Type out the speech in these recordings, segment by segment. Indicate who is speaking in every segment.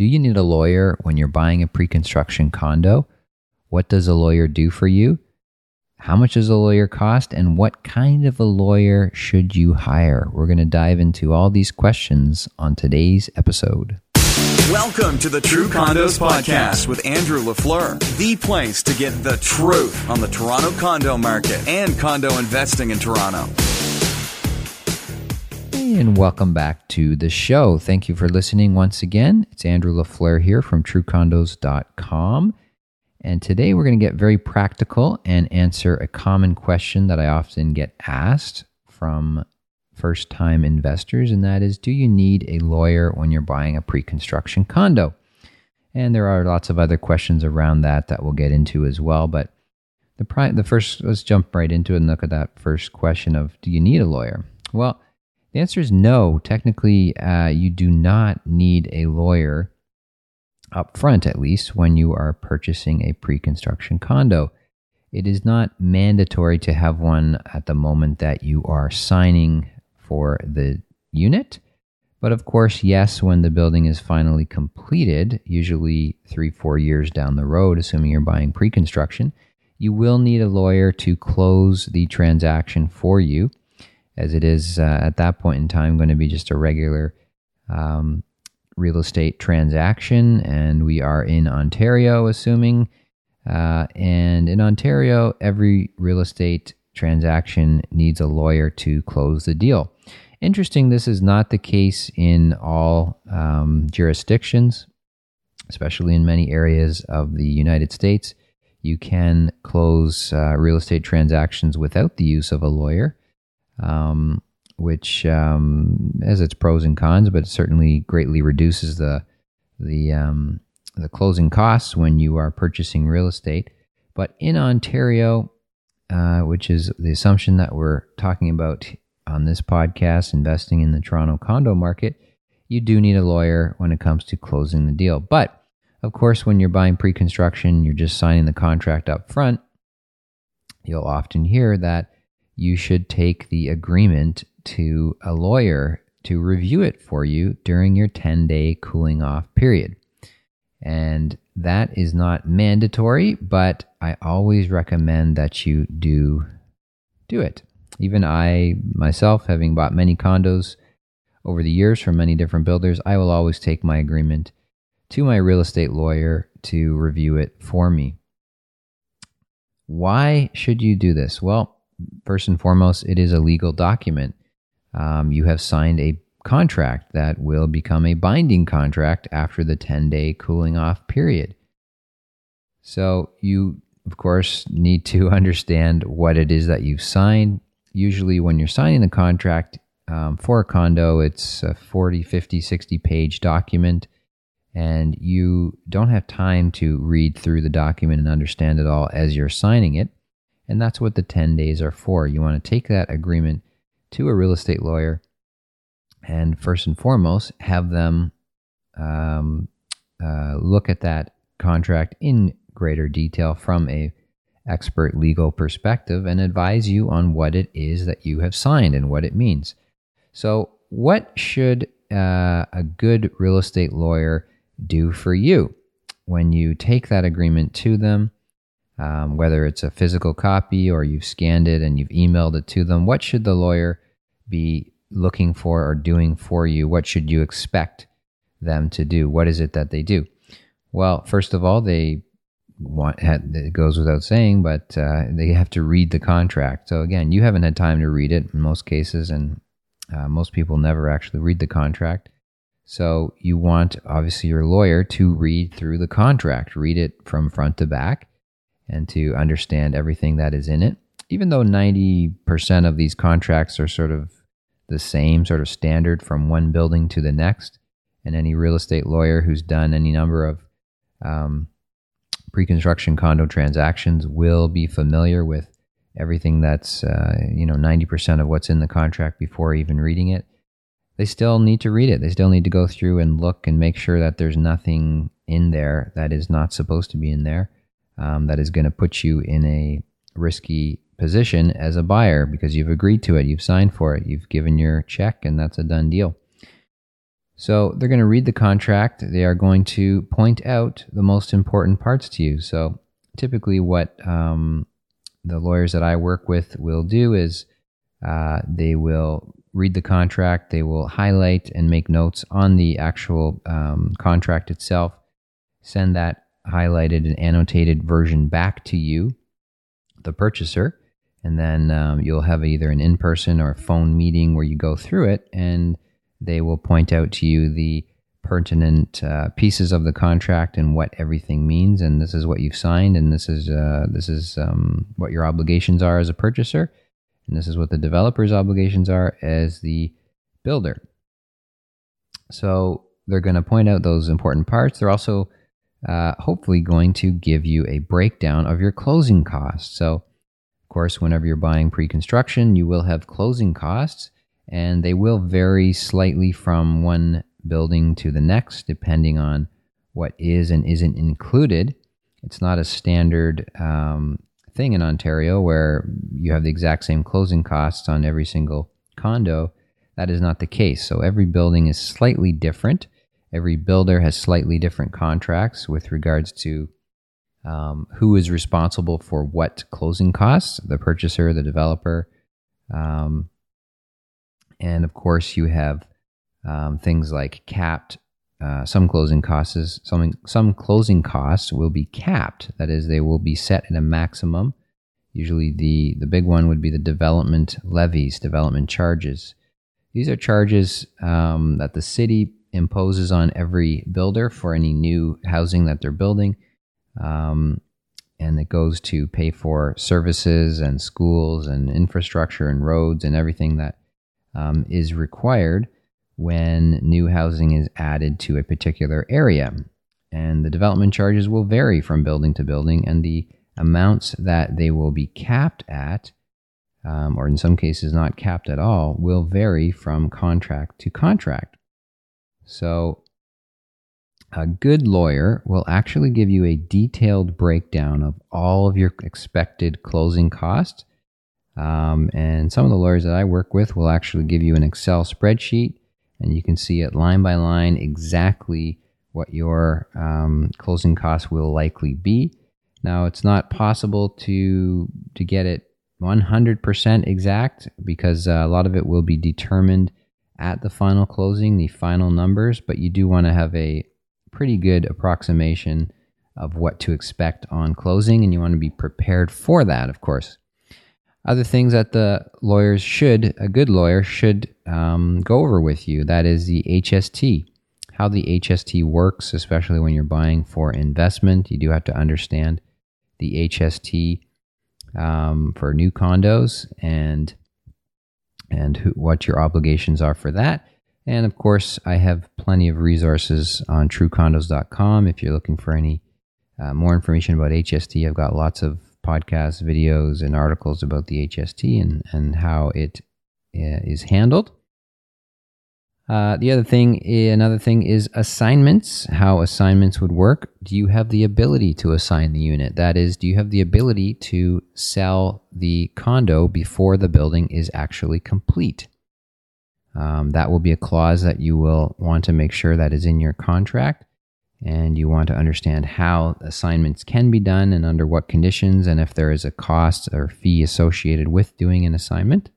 Speaker 1: Do you need a lawyer when you're buying a pre construction condo? What does a lawyer do for you? How much does a lawyer cost? And what kind of a lawyer should you hire? We're going to dive into all these questions on today's episode.
Speaker 2: Welcome to the True Condos Podcast with Andrew LaFleur, the place to get the truth on the Toronto condo market and condo investing in Toronto
Speaker 1: and welcome back to the show. Thank you for listening once again. It's Andrew LaFleur here from truecondos.com. And today we're going to get very practical and answer a common question that I often get asked from first time investors, and that is Do you need a lawyer when you're buying a pre construction condo? And there are lots of other questions around that that we'll get into as well. But the, pri- the first, let's jump right into it and look at that first question of Do you need a lawyer? Well, the answer is no. Technically, uh, you do not need a lawyer up front, at least, when you are purchasing a pre construction condo. It is not mandatory to have one at the moment that you are signing for the unit. But of course, yes, when the building is finally completed, usually three, four years down the road, assuming you're buying pre construction, you will need a lawyer to close the transaction for you as it is uh, at that point in time going to be just a regular um, real estate transaction. And we are in Ontario, assuming. Uh, and in Ontario, every real estate transaction needs a lawyer to close the deal. Interesting, this is not the case in all um, jurisdictions, especially in many areas of the United States. You can close uh, real estate transactions without the use of a lawyer um, which um, has its pros and cons, but certainly greatly reduces the the um, the closing costs when you are purchasing real estate. But in Ontario, uh, which is the assumption that we're talking about on this podcast, investing in the Toronto condo market, you do need a lawyer when it comes to closing the deal. But of course, when you're buying pre construction, you're just signing the contract up front. You'll often hear that you should take the agreement to a lawyer to review it for you during your 10 day cooling off period. And that is not mandatory, but I always recommend that you do do it. Even I myself, having bought many condos over the years from many different builders, I will always take my agreement to my real estate lawyer to review it for me. Why should you do this? Well, first and foremost, it is a legal document. Um, you have signed a contract that will become a binding contract after the 10 day cooling off period. So, you, of course, need to understand what it is that you've signed. Usually, when you're signing the contract um, for a condo, it's a 40, 50, 60 page document, and you don't have time to read through the document and understand it all as you're signing it. And that's what the 10 days are for. You want to take that agreement to a real estate lawyer and first and foremost have them um, uh, look at that contract in greater detail from a expert legal perspective and advise you on what it is that you have signed and what it means. So, what should uh, a good real estate lawyer do for you when you take that agreement to them? Um, whether it's a physical copy or you've scanned it and you've emailed it to them. What should the lawyer be looking for or doing for you? What should you expect them to do? What is it that they do? Well, first of all, they want it goes without saying, but uh, they have to read the contract. So again, you haven't had time to read it in most cases, and uh, most people never actually read the contract. So you want obviously your lawyer to read through the contract, read it from front to back, and to understand everything that is in it. Even though 90% of these contracts are sort of the same, sort of standard from one building to the next, and any real estate lawyer who's done any number of um, pre construction condo transactions will be familiar with everything that's, uh, you know, 90% of what's in the contract before even reading it. They still need to read it. They still need to go through and look and make sure that there's nothing in there that is not supposed to be in there um, that is going to put you in a risky position as a buyer because you've agreed to it, you've signed for it, you've given your check, and that's a done deal. So they're going to read the contract. They are going to point out the most important parts to you. So typically, what um, the lawyers that I work with will do is uh, they will read the contract, they will highlight and make notes on the actual um, contract itself, send that highlighted and annotated version back to you, the purchaser, and then um, you'll have either an in person or a phone meeting where you go through it and they will point out to you the pertinent uh, pieces of the contract and what everything means. And this is what you've signed, and this is uh, this is um, what your obligations are as a purchaser, and this is what the developer's obligations are as the builder. So they're going to point out those important parts. They're also uh, hopefully going to give you a breakdown of your closing costs. So, of course, whenever you're buying pre-construction, you will have closing costs and they will vary slightly from one building to the next depending on what is and isn't included. It's not a standard um, thing in Ontario where you have the exact same closing costs on every single condo. That is not the case. So every building is slightly different. Every builder has slightly different contracts with regards to um, who is responsible for what closing costs the purchaser, the developer. Um, and of course, you have um, things like capped. Uh, some closing costs, some some closing costs will be capped. That is, they will be set at a maximum. Usually, the the big one would be the development levies, development charges. These are charges um, that the city imposes on every builder for any new housing that they're building. Um, and it goes to pay for services and schools and infrastructure and roads and everything that um, is required when new housing is added to a particular area. And the development charges will vary from building to building, and the amounts that they will be capped at, um, or in some cases not capped at all, will vary from contract to contract. So, a good lawyer will actually give you a detailed breakdown of all of your expected closing costs um, and some of the lawyers that I work with will actually give you an Excel spreadsheet, and you can see it line by line exactly what your um, closing costs will likely be. Now, it's not possible to to get it 100% exact because uh, a lot of it will be determined at the final closing, the final numbers, but you do want to have a pretty good approximation of what to expect on closing, and you want to be prepared for that, of course other things that the lawyers should, a good lawyer should um, go over with you. That is the HST, how the HST works, especially when you're buying for investment. You do have to understand the HST um, for new condos and and who, what your obligations are for that. And of course, I have plenty of resources on truecondos.com. If you're looking for any uh, more information about HST, I've got lots of podcasts, videos, and articles about the HST and, and how it uh, is handled. Uh, the other thing, another thing is assignments, how assignments would work. Do you have the ability to assign the unit? That is, do you have the ability to sell the condo before the building is actually complete? Um, that will be a clause that you will want to make sure that is in your contract and you want to understand how assignments can be done and under what conditions, and if there is a cost or fee associated with doing an assignment.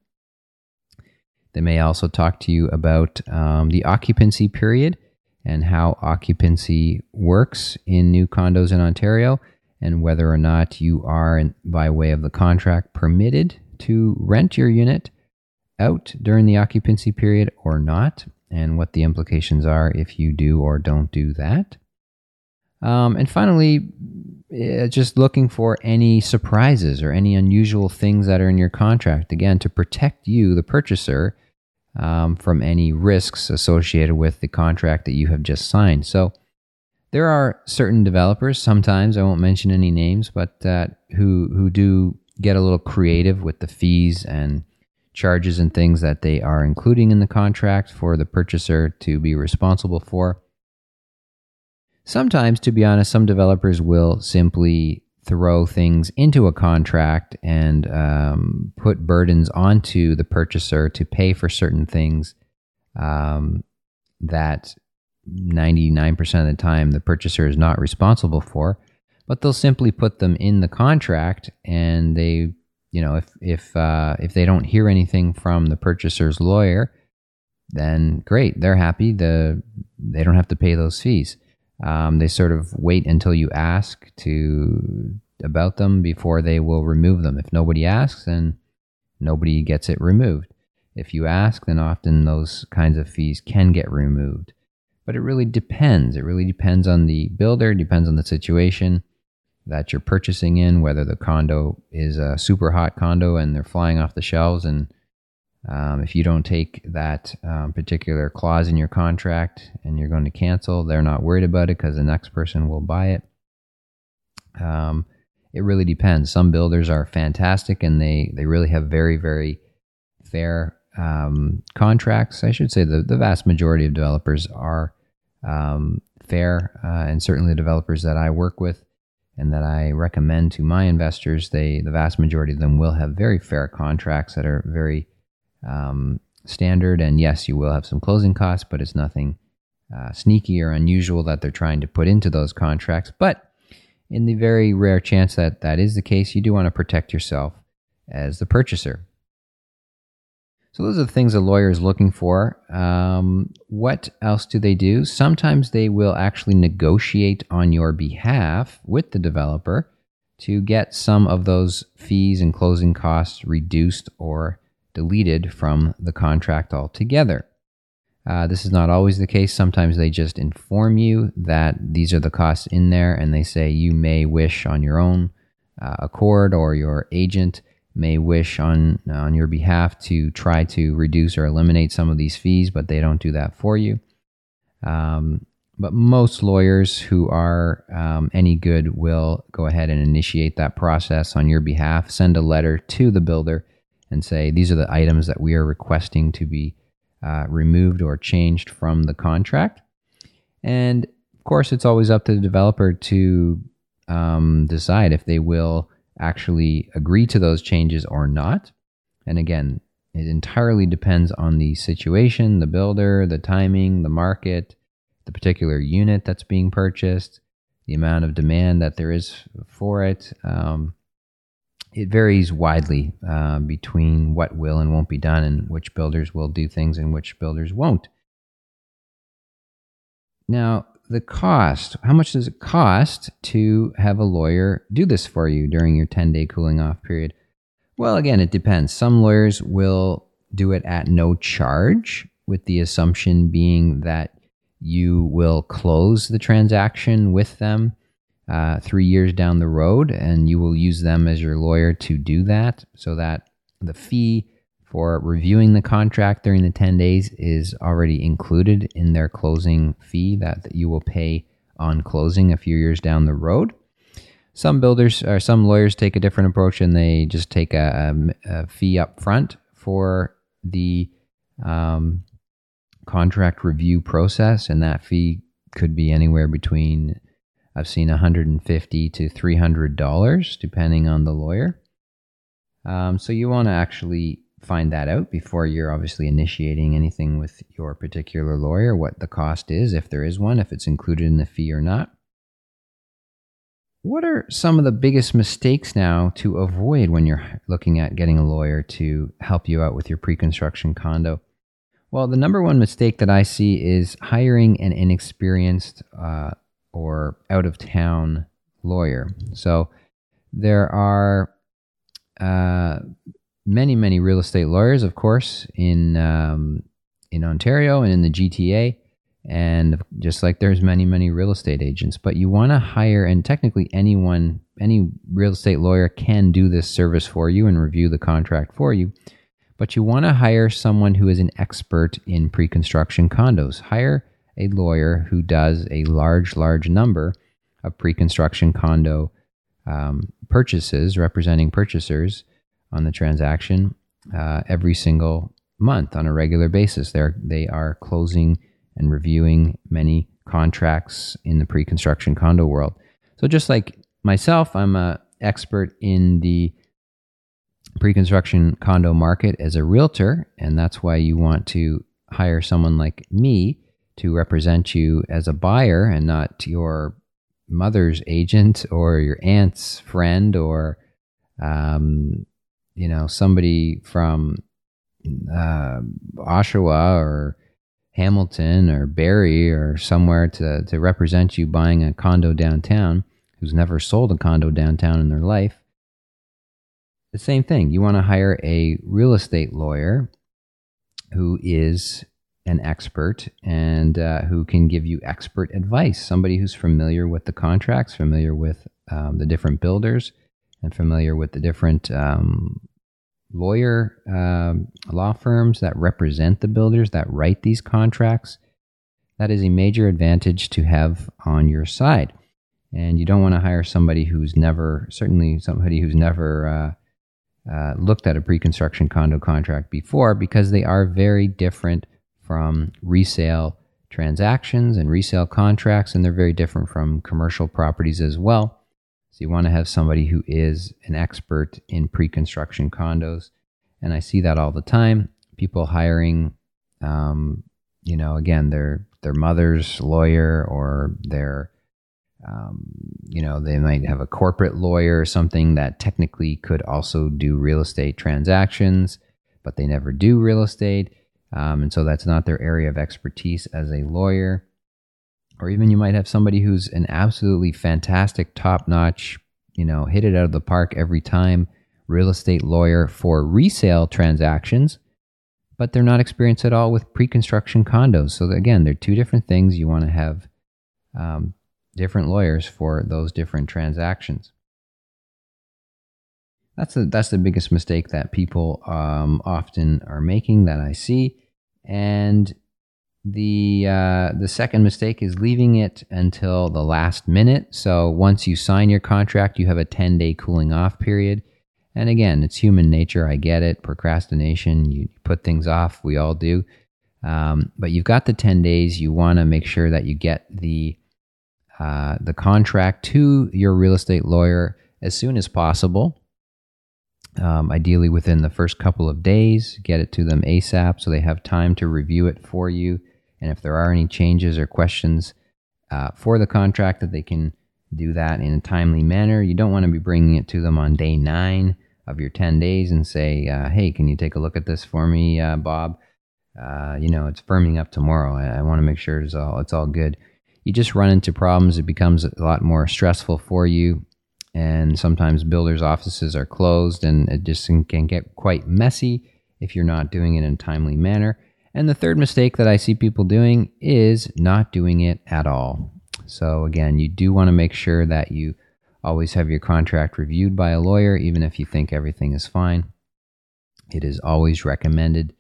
Speaker 1: They may also talk to you about um, the occupancy period and how occupancy works in new condos in Ontario, and whether or not you are, by way of the contract, permitted to rent your unit out during the occupancy period or not, and what the implications are if you do or don't do that. Um, and finally, uh, just looking for any surprises or any unusual things that are in your contract, again, to protect you, the purchaser, um, from any risks associated with the contract that you have just signed. So, there are certain developers, sometimes I won't mention any names, but uh, who who do get a little creative with the fees and charges and things that they are including in the contract for the purchaser to be responsible for. Sometimes, to be honest, some developers will simply throw things into a contract and um, put burdens onto the purchaser to pay for certain things um, that 99% of the time the purchaser is not responsible for, but they'll simply put them in the contract and they, you know, if, if, uh, if they don't hear anything from the purchaser's lawyer, then great, they're happy. The, they don't have to pay those fees. Um, they sort of wait until you ask to about them before they will remove them. If nobody asks, then nobody gets it removed. If you ask, then often those kinds of fees can get removed. But it really depends. It really depends on the builder, depends on the situation that you're purchasing in, whether the condo is a super hot condo and they're flying off the shelves. And um, if you don't take that um, particular clause in your contract and you're going to cancel, they're not worried about it because the next person will buy it. Um, it really depends. Some builders are fantastic and they, they really have very, very fair um, contracts. I should say the, the vast majority of developers are um, fair, uh, and certainly the developers that I work with and that I recommend to my investors, they the vast majority of them will have very fair contracts that are very um, standard. And yes, you will have some closing costs, but it's nothing uh, sneaky or unusual that they're trying to put into those contracts. But in the very rare chance that that is the case, you do want to protect yourself as the purchaser. So those are the things a lawyer is looking for. Um, what else do they do? Sometimes they will actually negotiate on your behalf with the developer to get some of those fees and closing costs reduced or deleted from the contract altogether. Uh, this is not always the case. Sometimes they just inform you that these are the costs in there, and they say you may wish on your own uh, accord or your agent may wish on on your behalf to try to reduce or eliminate some of these fees, but they don't do that for you. Um, but most lawyers who are um, any good will go ahead and initiate that process on your behalf. Send a letter to the builder and say these are the items that we are requesting to be uh, removed or changed from the contract. And of course, it's always up to the developer to um, decide if they will actually agree to those changes or not. And again, it entirely depends on the situation, the builder, the timing, the market, the particular unit that's being purchased, the amount of demand that there is for it. Um, it varies widely uh, between what will and won't be done and which builders will do things and which builders won't. Now, the cost. How much does it cost to have a lawyer do this for you during your 10 day cooling off period? Well, again, it depends. Some lawyers will do it at no charge, with the assumption being that you will close the transaction with them uh, three years down the road, and you will use them as your lawyer to do that so that the fee for reviewing the contract during the 10 days is already included in their closing fee that, that you will pay on closing a few years down the road. Some builders or some lawyers take a different approach and they just take a, a, a fee up front for the um, contract review process, and that fee could be anywhere between I've seen 150 to 300 dollars, depending on the lawyer. Um, so you want to actually find that out before you're obviously initiating anything with your particular lawyer, what the cost is, if there is one, if it's included in the fee or not. What are some of the biggest mistakes now to avoid when you're looking at getting a lawyer to help you out with your pre construction condo? Well, the number one mistake that I see is hiring an inexperienced uh, or out of town lawyer. So there are uh, many, many real estate lawyers, of course, in um, in Ontario and in the GTA, and just like there's many, many real estate agents. But you want to hire, and technically anyone, any real estate lawyer can do this service for you and review the contract for you. But you want to hire someone who is an expert in pre-construction condos. Hire a lawyer who does a large, large number of pre-construction condo um, purchases, representing purchasers on the transaction uh, every single month on a regular basis. They're, they are closing and reviewing many contracts in the pre construction condo world. So, just like myself, I'm an expert in the pre construction condo market as a realtor, and that's why you want to hire someone like me to represent you as a buyer and not your mother's agent or your aunt's friend or um, you know somebody from uh, Oshawa or Hamilton or Barrie or somewhere to to represent you buying a condo downtown who's never sold a condo downtown in their life. The same thing. You want to hire a real estate lawyer who is an expert and uh, who can give you expert advice. Somebody who's familiar with the contracts, familiar with um, the different builders, and familiar with the different um, lawyer um, law firms that represent the builders that write these contracts. That is a major advantage to have on your side. And you don't want to hire somebody who's never, certainly somebody who's never uh, uh, looked at a pre construction condo contract before because they are very different from resale transactions and resale contracts, and they're very different from commercial properties as well. So you want to have somebody who is an expert in pre-construction condos, and I see that all the time. People hiring, um, you know, again, their their mother's lawyer or their, um, you know, they might have a corporate lawyer or something that technically could also do real estate transactions, but they never do real estate um, and so that's not their area of expertise as a lawyer. Or even you might have somebody who's an absolutely fantastic, top notch, you know, hit it out of the park every time real estate lawyer for resale transactions, but they're not experienced at all with pre construction condos. So, again, they're two different things. You want to have um, different lawyers for those different transactions. That's the, that's the biggest mistake that people um, often are making that I see and the uh, the second mistake is leaving it until the last minute. So once you sign your contract, you have a 10 day cooling off period. And again, it's human nature. I get it. Procrastination. You put things off. We all do. Um, but you've got the 10 days. You want to make sure that you get the uh, the contract to your real estate lawyer as soon as possible um, ideally within the first couple of days. Get it to them ASAP so they have time to review it for you. And if there are any changes or questions uh, for the contract, that they can do that in a timely manner. You don't want to be bringing it to them on day nine of your 10 days and say, uh, hey, can you take a look at this for me, uh, Bob? Uh, you know, it's firming up tomorrow. I, I want to make sure it's all, it's all good. You just run into problems. It becomes a lot more stressful for you and sometimes builders' offices are closed, and it just can get quite messy if you're not doing it in a timely manner. And the third mistake that I see people doing is not doing it at all. So, again, you do want to make sure that you always have your contract reviewed by a lawyer, even if you think everything is fine. It is always recommended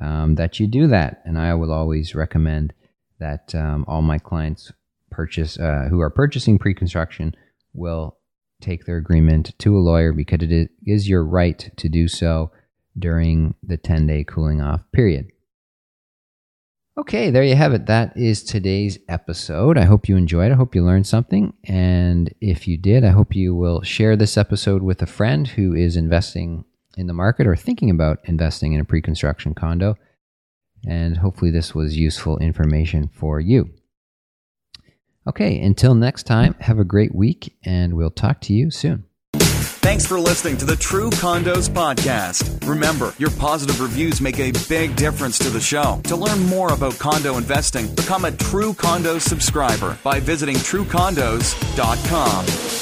Speaker 1: um, that you do that. And I will always recommend that um, all my clients purchase uh, who are purchasing pre construction will take their agreement to a lawyer because it is your right to do so during the 10 day cooling off period. Okay, there you have it. That is today's episode. I hope you enjoyed. I hope you learned something. And if you did, I hope you will share this episode with a friend who is investing in the market or thinking about investing in a pre construction condo. And hopefully, this was useful information for you. Okay, until next time, have a great week and we'll talk to you soon.
Speaker 2: Thanks for listening to the True Condos Podcast. Remember, your positive reviews make a big difference to the show. To learn more about condo investing, become a True Condos subscriber by visiting truecondos.com.